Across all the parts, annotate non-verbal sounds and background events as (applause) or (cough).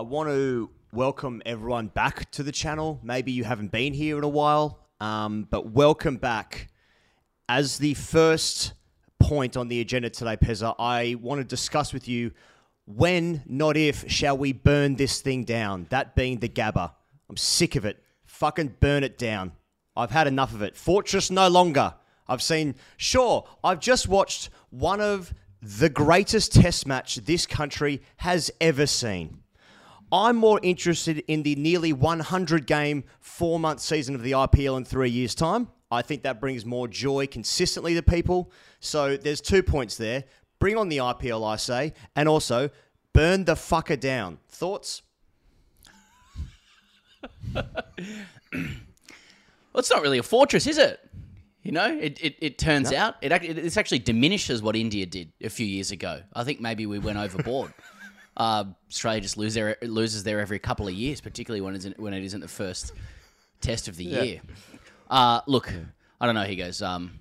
I want to welcome everyone back to the channel. Maybe you haven't been here in a while, um, but welcome back. As the first point on the agenda today, Pezza, I want to discuss with you when, not if, shall we burn this thing down? That being the Gabba. I'm sick of it. Fucking burn it down. I've had enough of it. Fortress no longer. I've seen, sure, I've just watched one of the greatest test match this country has ever seen. I'm more interested in the nearly 100 game, four month season of the IPL in three years' time. I think that brings more joy consistently to people. So there's two points there. Bring on the IPL, I say, and also burn the fucker down. Thoughts? well, it's not really a fortress, is it? You know, it, it, it turns no. out it, it this actually diminishes what India did a few years ago. I think maybe we went overboard. (laughs) uh, Australia just lose their, loses there every couple of years, particularly when, it's in, when it isn't the first test of the yeah. year. Uh, look, I don't know. He goes. Um,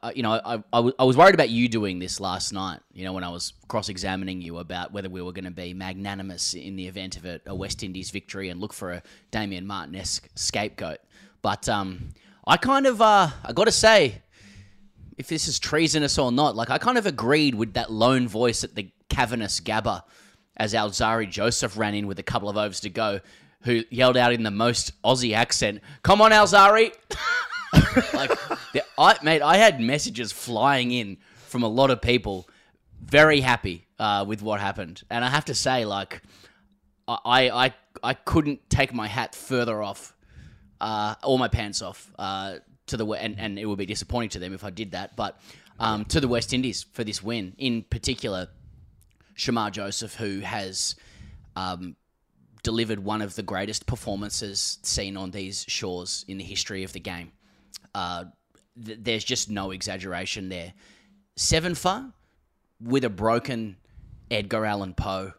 I, you know, I, I, I was worried about you doing this last night. You know, when I was cross-examining you about whether we were going to be magnanimous in the event of a, a, West Indies victory and look for a Damien Martyn-esque scapegoat. But um, I kind of, uh, I got to say, if this is treasonous or not, like I kind of agreed with that lone voice at the cavernous Gabba as Alzarri Joseph ran in with a couple of overs to go, who yelled out in the most Aussie accent, "Come on, Alzarri!" (laughs) like, the, I mate, I had messages flying in from a lot of people, very happy uh, with what happened, and I have to say, like, I I I couldn't take my hat further off, uh, or my pants off, uh, to the and and it would be disappointing to them if I did that, but um, to the West Indies for this win, in particular, Shamar Joseph, who has. Um, delivered one of the greatest performances seen on these shores in the history of the game. Uh, th- there's just no exaggeration there. Seven for with a broken Edgar Allan Poe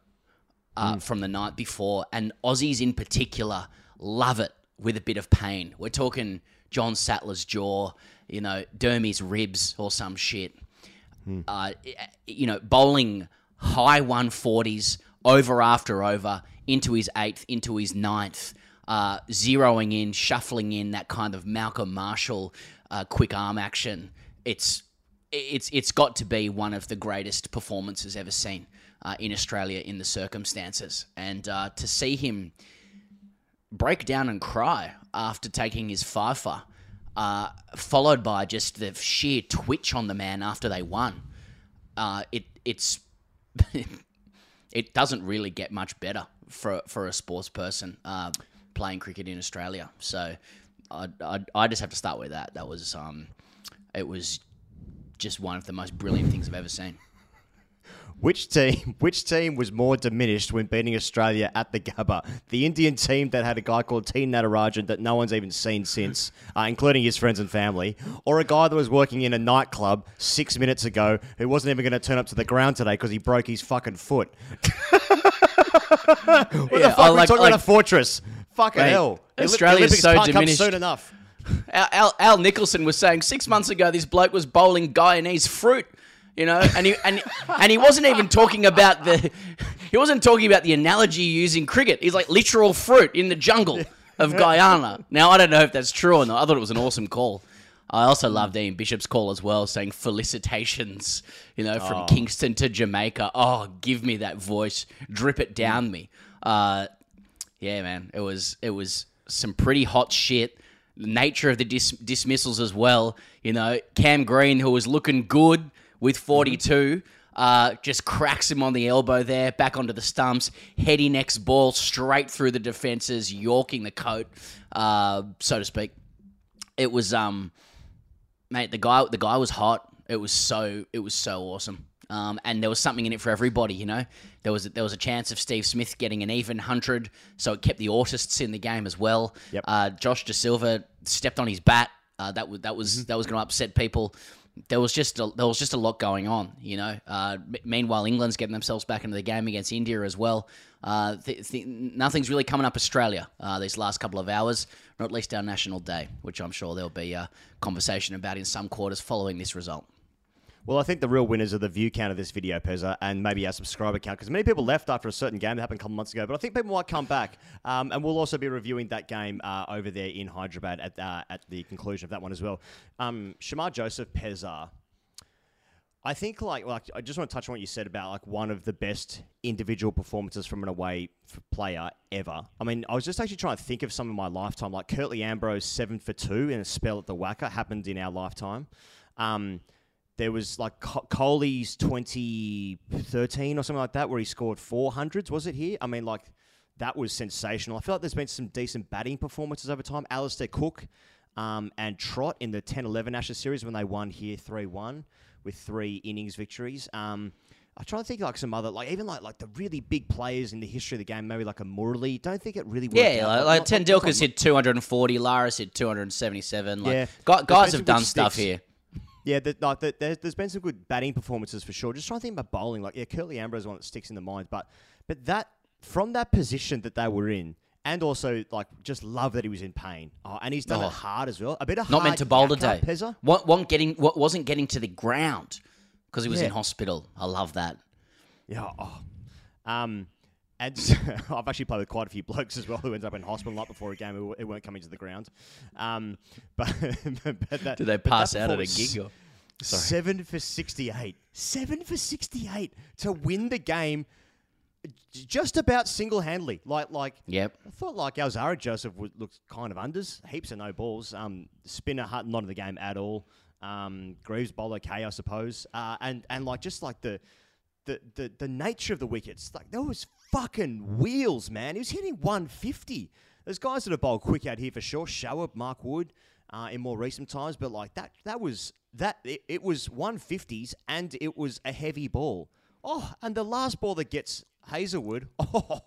uh, mm. from the night before, and Aussies in particular love it with a bit of pain. We're talking John Sattler's jaw, you know, Dermy's ribs or some shit. Mm. Uh, you know, bowling high 140s over after over into his eighth, into his ninth uh, zeroing in, shuffling in that kind of Malcolm Marshall uh, quick arm action. It's it's it's got to be one of the greatest performances ever seen uh, in Australia in the circumstances, and uh, to see him break down and cry after taking his fifer, uh, followed by just the sheer twitch on the man after they won. Uh, it it's (laughs) it doesn't really get much better for for a sports person. Uh, playing cricket in Australia. So I, I, I just have to start with that. That was um, it was just one of the most brilliant things I've ever seen. Which team? (laughs) Which team was more diminished when beating Australia at the Gabba? The Indian team that had a guy called T Natarajan that no one's even seen since, uh, including his friends and family, or a guy that was working in a nightclub six minutes ago who wasn't even going to turn up to the ground today because he broke his fucking foot. (laughs) what yeah, the fuck? I like, we're talking like, about a fortress. Fucking Mate, hell. Australia's so diminished. soon enough. Al, Al, Al, Nicholson was saying six months ago this bloke was bowling Guyanese fruit, you know, and he and and he wasn't even talking about the he wasn't talking about the analogy using cricket. He's like literal fruit in the jungle of Guyana. Now I don't know if that's true or not. I thought it was an awesome call. I also loved Ian Bishop's call as well, saying felicitations, you know, from oh. Kingston to Jamaica. Oh, give me that voice, drip it down me. Uh, yeah, man, it was it was some pretty hot shit. nature of the dis- dismissals as well. You know, Cam Green, who was looking good with 42, uh, just cracks him on the elbow there, back onto the stumps, heady next ball straight through the defenses, yorking the coat, uh, so to speak. It was um, mate, the guy the guy was hot. It was so it was so awesome. Um, and there was something in it for everybody, you know. There was a, there was a chance of Steve Smith getting an even hundred, so it kept the autists in the game as well. Yep. Uh, Josh Da Silva stepped on his bat. Uh, that was that was mm-hmm. that was going to upset people. There was just a, there was just a lot going on, you know. Uh, meanwhile, England's getting themselves back into the game against India as well. Uh, th- th- nothing's really coming up Australia uh, these last couple of hours, or at least our national day, which I'm sure there'll be a conversation about in some quarters following this result. Well, I think the real winners are the view count of this video, Pezza, and maybe our subscriber count, because many people left after a certain game that happened a couple months ago. But I think people might come back, um, and we'll also be reviewing that game uh, over there in Hyderabad at uh, at the conclusion of that one as well. Um, Shamar Joseph Pezza. I think like like I just want to touch on what you said about like one of the best individual performances from an away player ever. I mean, I was just actually trying to think of some in my lifetime, like Curtly Ambrose seven for two in a spell at the WACA happened in our lifetime. Um, there was like Co- Coley's 2013 or something like that, where he scored 400s. Was it here? I mean, like that was sensational. I feel like there's been some decent batting performances over time. Alastair Cook um, and Trott in the 10-11 Ashes series when they won here 3-1 with three innings victories. Um, I try to think like some other, like even like like the really big players in the history of the game, maybe like a Morley. Don't think it really worked Yeah, out. like, like not- not- Tendulkar's not- hit 240, Lara's hit 277. Like, Yeah. gu- There's guys have done stuff sticks. here. Yeah, the, like the, there's, there's been some good batting performances for sure. Just trying to think about bowling. Like, yeah, Curtly Ambrose is one that sticks in the mind. But but that from that position that they were in, and also like just love that he was in pain. Oh, and he's done Oh. it hard as well. A bit of Not meant to bowl today. Pezza. Wa- wasn't getting, wa- wasn't getting to the ground because he was Yeah. in hospital. I love that. Yeah. Oh. Um, and (laughs) I've actually played with quite a few blokes as well who ended up in hospital not before a game who, who weren't coming to the ground. Um, (laughs) but, but that, Did they pass out at a gig? Or? Seven for 68. Seven for 68 to win the game just about single handedly. Like, like, Yep. I thought like Alzarri Joseph would look kind of unders, heaps of no balls. Um, spinner Hut not in the game at all. Um, Greaves bowl okay, I suppose. Uh, and and like just like the, the the the nature of the wickets, like there was fucking wheels, man. He was hitting 150. There's guys that have bowled quick out here for sure. Shower, Mark Wood, uh, in more recent times, but like that that was that it, it was 150s and it was a heavy ball. Oh, and the last ball that gets Hazlewood. Oh,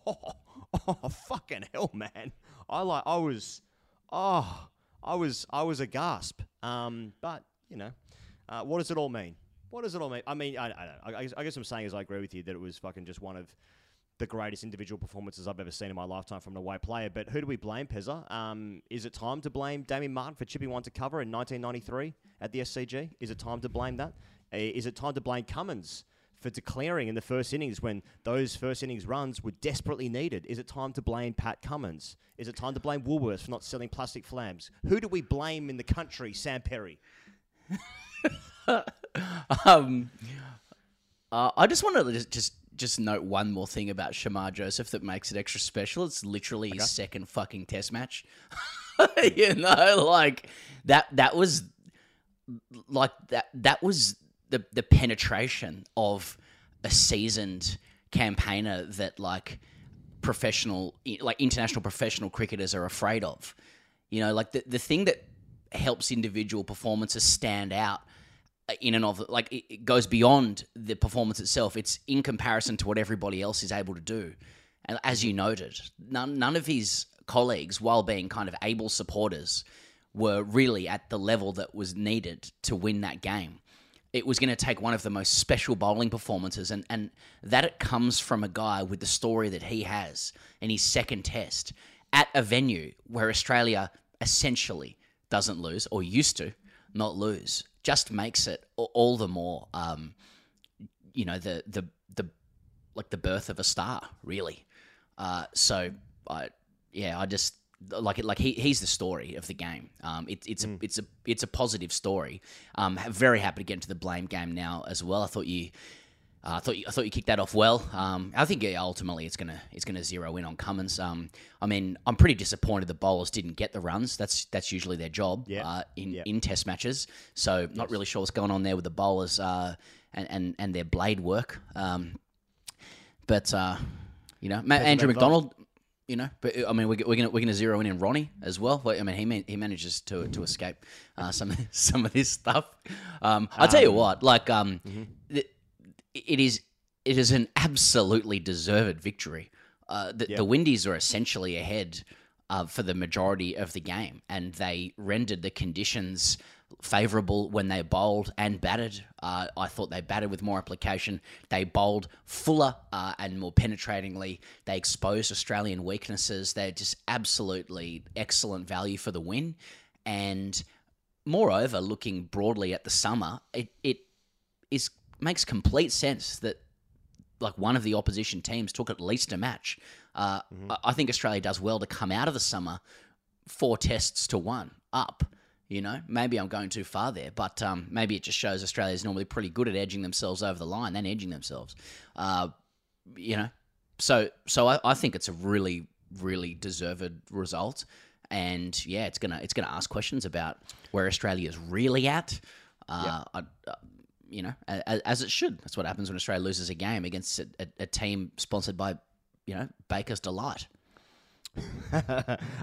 (laughs) oh, fucking hell, man! I like. I was. Oh, I was. I was a gasp. Um, but you know, uh, what does it all mean? What does it all mean? I mean, I, I don't know. I, I guess I'm saying is I agree with you that it was fucking just one of the greatest individual performances I've ever seen in my lifetime from an away player. But who do we blame, Pezza? Um, is it time to blame Damien Martyn for chipping one to cover in 1993 at the SCG? Is it time to blame that? Uh, it time to blame Cummins for declaring in the first innings when those first innings runs were desperately needed? Is it time to blame Pat Cummins? Is it time to blame Woolworths for not selling plastic flams? Who do we blame in the country? Sam Perry. (laughs) Um, uh, I just want to just, just just note one more thing about Shamar Joseph that makes it extra special. It's literally his second fucking test match. (laughs) you know, like that that was like that that was the the penetration of a seasoned campaigner that like professional like international professional cricketers are afraid of. You know, like the the thing that helps individual performances stand out in and of like it, it goes beyond the performance itself. It's in comparison to what everybody else is able to do. And as you noted, none none of his colleagues, while being kind of able supporters, were really at the level that was needed to win that game. It was going to take one of the most special bowling performances, and, and that it comes from a guy with the story that he has in his second test at a venue where Australia essentially doesn't lose or used to not lose, just makes it all the more, um, you know, the the the like the birth of a star, really. Uh, so I, yeah, I just like it. Like he, he's the story of the game. Um, it, it's a, it's a, it's a positive story. Um, very happy to get into the blame game now as well. I thought you, uh, I thought you, I thought you kicked that off well. Um, I think yeah, ultimately it's gonna, it's gonna zero in on Cummins. Um, I mean, I'm pretty disappointed the bowlers didn't get the runs. That's, that's usually their job. Uh, in in Test matches. So not really sure what's going on there with the bowlers. Uh, and, and, and their blade work. Um, but uh, you know, Ma- Andrew McDonald. You know, but I mean, we're, we're gonna we're gonna zero in in Ronnie as well. I mean, he man, he manages to to escape uh, some (laughs) some of this stuff. Um, I'll tell you what, like um, the, it is it is an absolutely deserved victory. Uh, the, the Windies are essentially ahead uh, for the majority of the game, and they rendered the conditions favourable when they bowled and batted. Uh, I thought they batted with more application. They bowled fuller uh, and more penetratingly. They exposed Australian weaknesses. They're just absolutely excellent value for the win. And moreover, looking broadly at the summer, it, it is makes complete sense that like one of the opposition teams took at least a match. Uh, I, I think Australia does well to come out of the summer four tests to one up. You know, maybe I'm going too far there, but um, maybe it just shows Australia's normally pretty good at edging themselves over the line, then edging themselves. Uh, you know, so so I, I think it's a really really deserved result, and yeah, it's gonna it's gonna ask questions about where Australia's really at. Uh, I, uh, you know, as, as it should. That's what happens when Australia loses a game against a, a, a team sponsored by, you know, Baker's Delight. (laughs)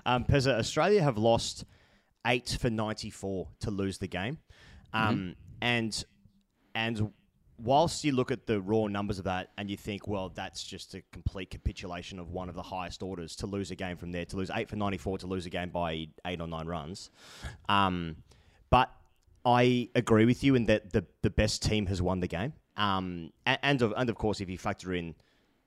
um, Pezza, Australia have lost eight for 94 to lose the game. Um, And and whilst you look at the raw numbers of that and you think, well, that's just a complete capitulation of one of the highest orders to lose a game from there, to lose eight for 94 to lose a game by eight or nine runs. Um, but I agree with you in that the, the best team has won the game. Um, and, and, of, and of course, if you factor in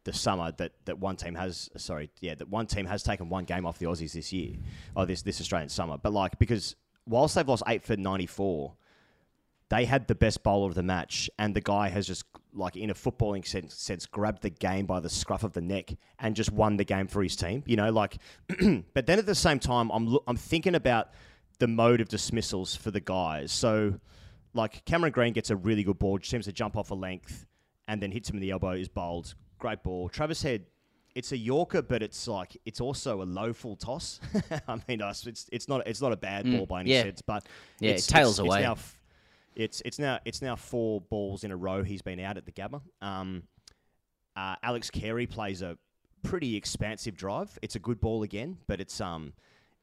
the summer that, that one team has sorry yeah that one team has taken one game off the Aussies this year or this this Australian summer but like because whilst they've lost eight for 94 they had the best bowler of the match and the guy has just like in a footballing sense, sense grabbed the game by the scruff of the neck and just won the game for his team you know like (clears throat) but then at the same time I'm I'm thinking about the mode of dismissals for the guys so like Cameron Green gets a really good ball seems to jump off a length and then hits him in the elbow is bowled great ball. Travis Head, it's a Yorker, but it's like it's also a low full toss. (laughs) I mean, it's it's not it's not a bad ball by any yeah. sense, but Yeah, it it's, tails it's, away. It's now, f- it's it's now it's now four balls in a row. He's been out at the Gabba. Um, uh, Alex Carey plays a pretty expansive drive. It's a good ball again, but it's um.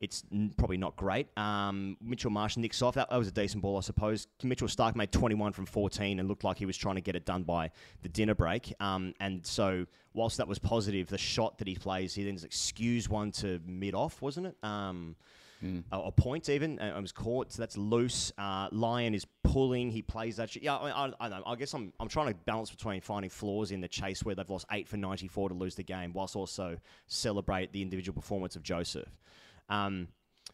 It's n- probably not great. Um, Mitchell Marsh nicks off. That, that was a decent ball, I suppose. Mitchell Starc made 21 from 14 and looked like he was trying to get it done by the dinner break. Um, and so, whilst that was positive, the shot that he plays, he then skews one to mid off, wasn't it? Um, a, a point even. Uh, it was caught, so that's loose. Uh, Lyon is pulling. He plays that shit. Yeah, I, I, I know. I guess I'm, I'm trying to balance between finding flaws in the chase where they've lost eight for 94 to lose the game, whilst also celebrate the individual performance of Joseph. Um,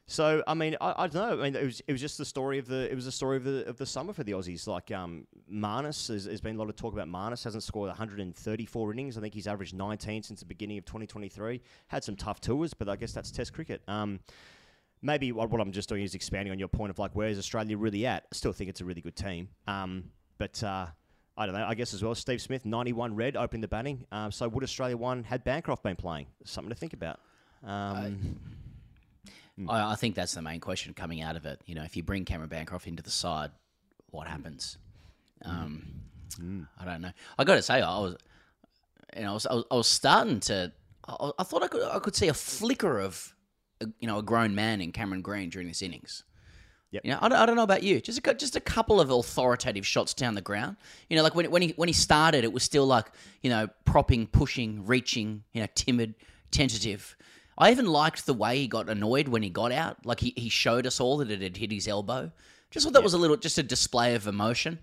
so I mean, I, I don't know. I mean, it was it was just the story of the it was the story of the of the summer for the Aussies. Like um, Marnus, there's been a lot of talk about Marnus. Hasn't scored 134 innings. I think he's averaged 19 since the beginning of 2023. Had some tough tours, but I guess that's Test cricket. Um, maybe what, what I'm just doing is expanding on your point of like where's Australia really at. I still think it's a really good team. Um, but uh, I don't know. I guess as well, Steve Smith, 91 red, opening the batting. Um, so would Australia one had Bancroft been playing? Something to think about. Um, I, Hmm. I think that's the main question coming out of it. You know, if you bring Cameron Bancroft into the side, what happens? Hmm. Um, hmm. I don't know. I got to say, I was, you know, I was, I was, I was starting to. I, I thought I could, I could see a flicker of, a, you know, a grown man in Cameron Green during this innings. Yep. You know, I don't, I don't know about you. Just a, just a couple of authoritative shots down the ground. You know, like when when he when he started, it was still like you know propping, pushing, reaching. You know, timid, tentative. I even liked the way he got annoyed when he got out. Like he, he showed us all that it had hit his elbow. Just thought that was a little just a display of emotion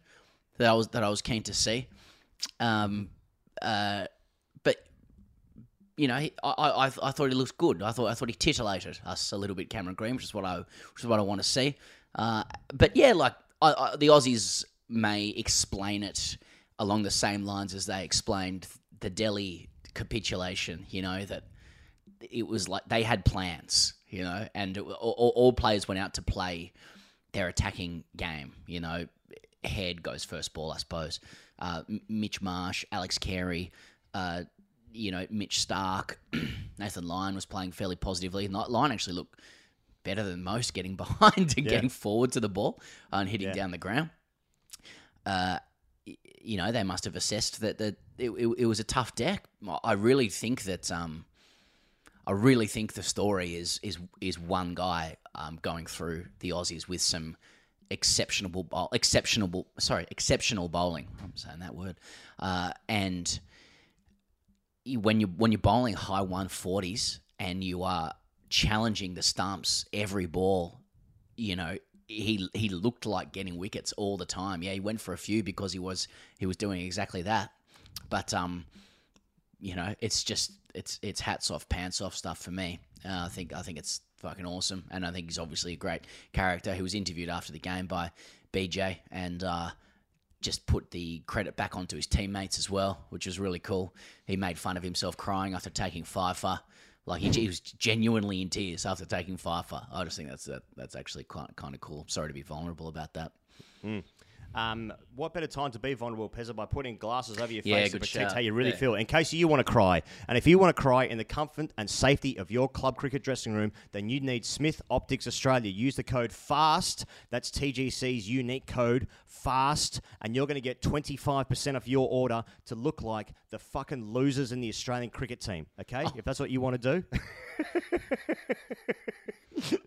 that I was that I was keen to see. Um, uh, but you know, he, I, I I thought he looked good. I thought I thought he titillated us a little bit, Cameron Green, which is what I which is what I want to see. Uh, but yeah, like I, I, the Aussies may explain it along the same lines as they explained the Delhi capitulation. You know that it was like they had plans, you know, and it, all, all players went out to play their attacking game. You know, Head goes first ball, I suppose. Uh, Mitch Marsh, Alex Carey, uh, you know, Mitch Starc, (clears throat) Nathan Lyon was playing fairly positively. Lyon actually looked better than most, (laughs) getting behind and getting forward to the ball and hitting Yeah. down the ground. Uh, you know, they must have assessed that that it, it, it was a tough deck. I really think that um, I really think the story is is is one guy um, going through the Aussies with some exceptional bowl, exceptional sorry exceptional bowling. I'm saying that word, uh, and when you when you're bowling high 140s and you are challenging the stumps every ball, you know he he looked like getting wickets all the time. Yeah, he went for a few because he was he was doing exactly that, but um you know, it's just it's it's hats off, pants off stuff for me. Uh, I think I think it's fucking awesome, and I think he's obviously a great character. He was interviewed after the game by BJ, and uh, just put the credit back onto his teammates as well, which was really cool. He made fun of himself crying after taking fifer. Like he, he was genuinely in tears after taking fifer. I just think that's that, that's actually quite kind of cool. Sorry to be vulnerable about that. Um, what better time to be vulnerable, Pezza, by putting glasses over your face Yeah, to protect shout. how you really Yeah. feel, in case you want to cry. And if you want to cry in the comfort and safety of your club cricket dressing room, then you need Smith Optics Australia. Use the code FAST. That's TGC's unique code, FAST, and you're going to get 25% off your order to look like the fucking losers in the Australian cricket team. Okay, Oh. if that's what you want to do. (laughs)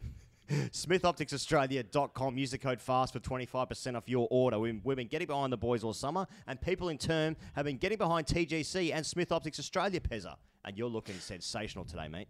SmithOpticsAustralia.com. Use the code FAST for 25% off your order. We've, we've been getting behind the boys all summer, and people in turn have been getting behind TGC and Smith Optics Australia, Pezza. And you're looking sensational today, mate.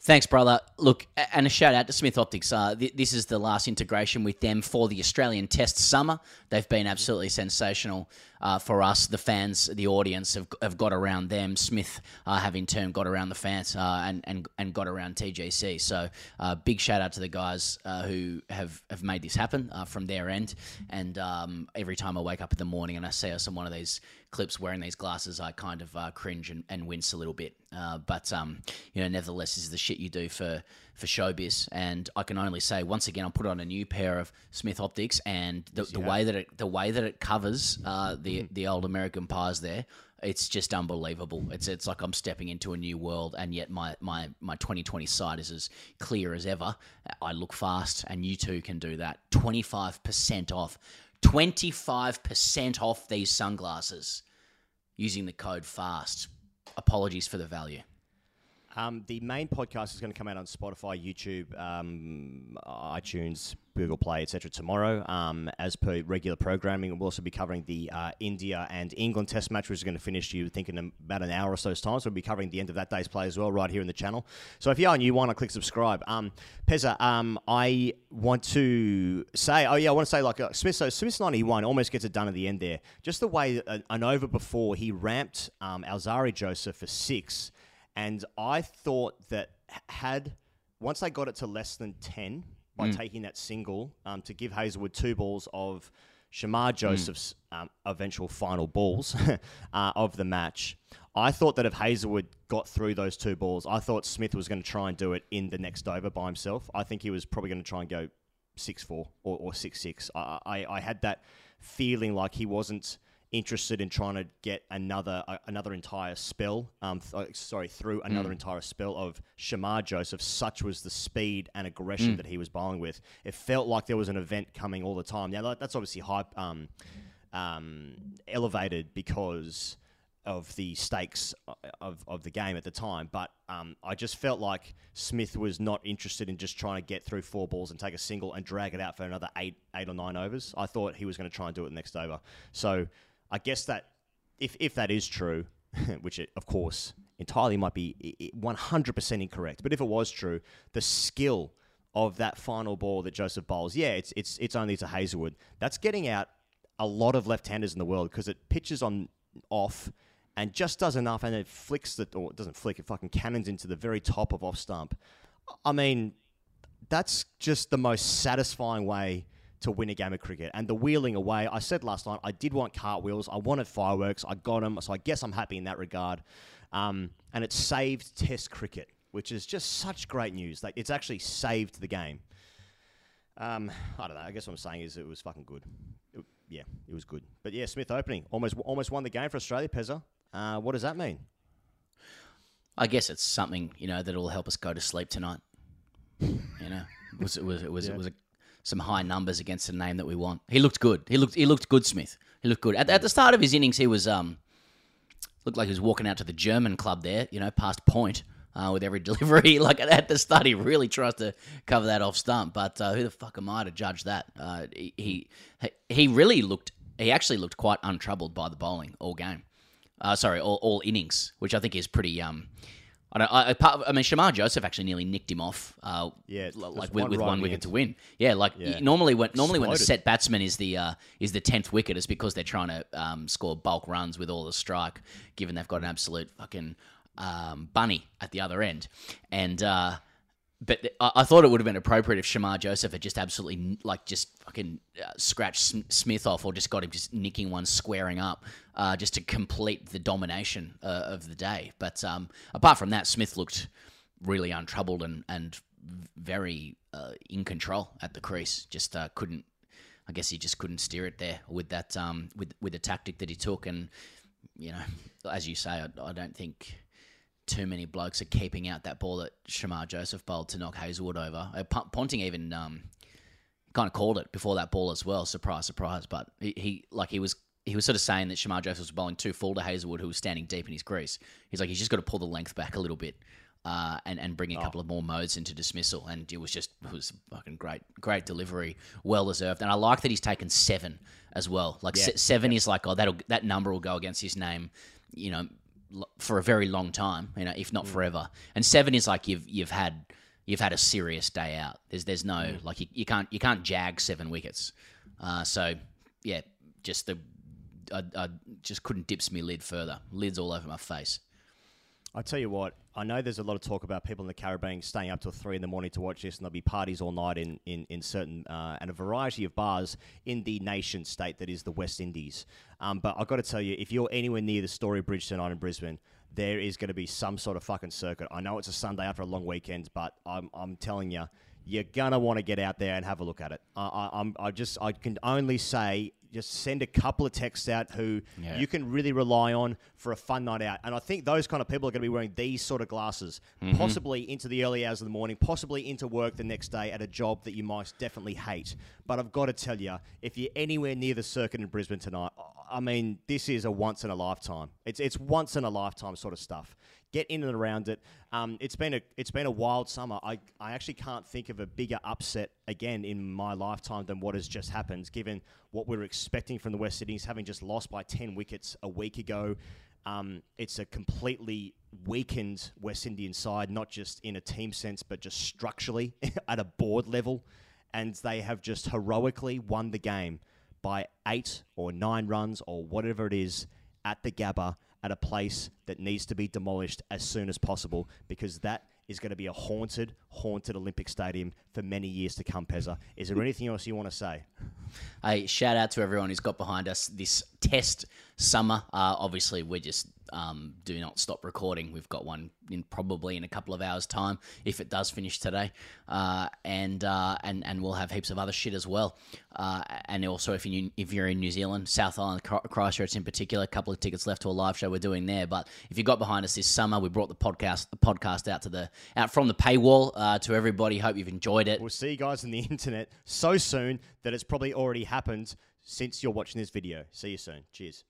Thanks, brother. Look, and a shout out to Smith Optics. Uh, th- this is the last integration with them for the Australian Test summer. They've been absolutely sensational uh, for us. The fans, the audience have, have got around them. Smith uh, have in turn got around the fans uh, and, and and got around TGC. So uh, big shout out to the guys uh, who have, have made this happen from their end. And um, every time I wake up in the morning and I see us on one of these clips wearing these glasses, I kind of uh, cringe and, and wince a little bit. Uh, but um, you know, nevertheless, this is the shit you do for for showbiz, and I can only say once again, I'll put on a new pair of Smith optics, and the, the way that it the way that it covers uh, the the old American pies there. It's just unbelievable. It's it's like I'm stepping into a new world, and yet my, my, my 2020 sight is as clear as ever. I look fast, and you too can do that. 25% off. 25% off these sunglasses using the code FAST. Apologies for the value. Um, the main podcast is going to come out on Spotify, YouTube, um, iTunes, Google Play, etc. tomorrow. Um, as per regular programming, we'll also be covering the uh, India and England Test match, which is going to finish you think in about an hour or so's time. So we'll be covering the end of that day's play as well, right here in the channel. So if you are new, why not click subscribe? Um, Pezza, um, I want to say, oh yeah, I want to say like uh, Smith. So Smith's ninety one almost gets it done at the end there. Just the way an over before he ramped um, Alzarri Joseph for six. And I thought that had once they got it to less than ten by taking that single um, to give Hazlewood two balls of Shamar Joseph's um, eventual final balls (laughs) uh, of the match, I thought that if Hazlewood got through those two balls, I thought Smith was going to try and do it in the next over by himself. I think he was probably going to try and go six four or, or six six. I, I I had that feeling like he wasn't interested in trying to get another uh, another entire spell. Um, th- uh, sorry, through another entire spell of Shamar Joseph. Such was the speed and aggression that he was bowling with. It felt like there was an event coming all the time. Now that- that's obviously hype um, um, elevated because of the stakes of, of the game at the time. But um, I just felt like Smith was not interested in just trying to get through four balls and take a single and drag it out for another eight eight or nine overs. I thought he was going to try and do it the next over. So I guess that if if that is true, (laughs) which it, of course entirely might be one hundred percent incorrect, but if it was true, the skill of that final ball that Joseph bowls, yeah, it's it's it's only to Hazlewood. That's getting out a lot of left-handers in the world because it pitches on off and just does enough, and it flicks the or it doesn't flick, it fucking cannons into the very top of off stump. I mean, that's just the most satisfying way to win a game of cricket. And the wheeling away, I said last night, I did want cartwheels. I wanted fireworks. I got them. So I guess I'm happy in that regard. Um, and it saved Test cricket, which is just such great news. Like it's actually saved the game. Um, I don't know. I guess what I'm saying is it was fucking good. It- yeah, it was good. But yeah, Smith opening almost almost won the game for Australia. Pezza. Uh, what does that mean? I guess it's something you know that'll help us go to sleep tonight. You know, it was it was it was it (laughs) was a, some high numbers against a name that we want. He looked good. He looked he looked good, Smith. He looked good at, at the start of his innings. He was um looked like he was walking out to the German club there. You know, past point. Uh, with every (laughs) delivery, like at the start, he really tries to cover that off stump. But uh, who the fuck am I to judge that? Uh, he, he he really looked. He actually looked quite untroubled by the bowling all game. Uh, sorry, all, all innings, which I think is pretty. Um, I don't. I, I, mean, Shamar Joseph actually nearly nicked him off. Uh, Yeah, like with, one with right one wicket end. to win. Yeah, like Yeah. normally when normally when the set batsman is the uh, is the tenth wicket, it's because they're trying to um, score bulk runs with all the strike, given they've got an absolute fucking um, bunny at the other end, and. Uh, but I, thought it would have been appropriate if Shamar Joseph had just absolutely like just fucking uh, scratched Sm- Smith off or just got him just nicking one, squaring up, uh, just to complete the domination uh, of the day. But um, apart from that, Smith looked really untroubled and and very uh, in control at the crease. Just uh, couldn't. I guess he just couldn't steer it there with that um, with with the tactic that he took, and you know, as you say, I, I don't think too many blokes are keeping out that ball that Shamar Joseph bowled to knock Hazlewood over. Uh, Ponting even um, kind of called it before that ball as well. Surprise, surprise. But he, he like he was he was sort of saying that Shamar Joseph was bowling too full to Hazlewood, who was standing deep in his crease. He's like he's just got to pull the length back a little bit. Uh, and and bring a couple of more modes into dismissal, and it was just it was fucking great, great delivery, well deserved, and I like that he's taken seven as well. Like se- seven is like oh that'll that number will go against his name, you know, for a very long time, you know, if not forever. And seven is like you've you've had you've had a serious day out. There's there's no like you, you can't you can't jag seven wickets. Uh, so yeah, just the I, I just couldn't dips me lid further. Lids all over my face. I tell you what, I know there's a lot of talk about people in the Caribbean staying up till three in the morning to watch this, and there'll be parties all night in in, in certain uh, and a variety of bars in the nation state that is the West Indies. Um, but I've got to tell you, if you're anywhere near the Story Bridge tonight in Brisbane, there is going to be some sort of fucking circuit. I know it's a Sunday after a long weekend, but I'm I'm telling you. You're gonna want to get out there and have a look at it. I, I, I'm, I just, I can only say, just send a couple of texts out who Yeah. you can really rely on for a fun night out. And I think those kind of people are going to be wearing these sort of glasses, mm-hmm. possibly into the early hours of the morning, possibly into work the next day at a job that you might definitely hate. But I've got to tell you, if you're anywhere near the circuit in Brisbane tonight, I mean, this is a once in a lifetime. It's it's once in a lifetime sort of stuff. Get in and around it. Um, it's been a it's been a wild summer. I I actually can't think of a bigger upset again in my lifetime than what has just happened. Given what we were expecting from the West Indies, having just lost by ten wickets a week ago, um, it's a completely weakened West Indian side, not just in a team sense, but just structurally (laughs) at a board level. And they have just heroically won the game by eight or nine runs or whatever it is at the Gabba at a place that needs to be demolished as soon as possible because that is going to be a haunted, haunted Olympic Stadium for many years to come, Pezza. Is there anything else you want to say? Hey, shout out to everyone who's got behind us this test summer. Uh, obviously, we just um, do not stop recording. We've got one in probably in a couple of hours' time if it does finish today, uh, and uh, and and we'll have heaps of other shit as well. Uh, and also, if you if you're in New Zealand, South Island, Chr- Christchurch in particular, a couple of tickets left to a live show we're doing there. But if you got behind us this summer, we brought the podcast the podcast out to the out from the paywall uh, to everybody. Hope you've enjoyed it. We'll see you guys on the (laughs) internet so soon that it's probably already happened since you're watching this video. See you soon. Cheers.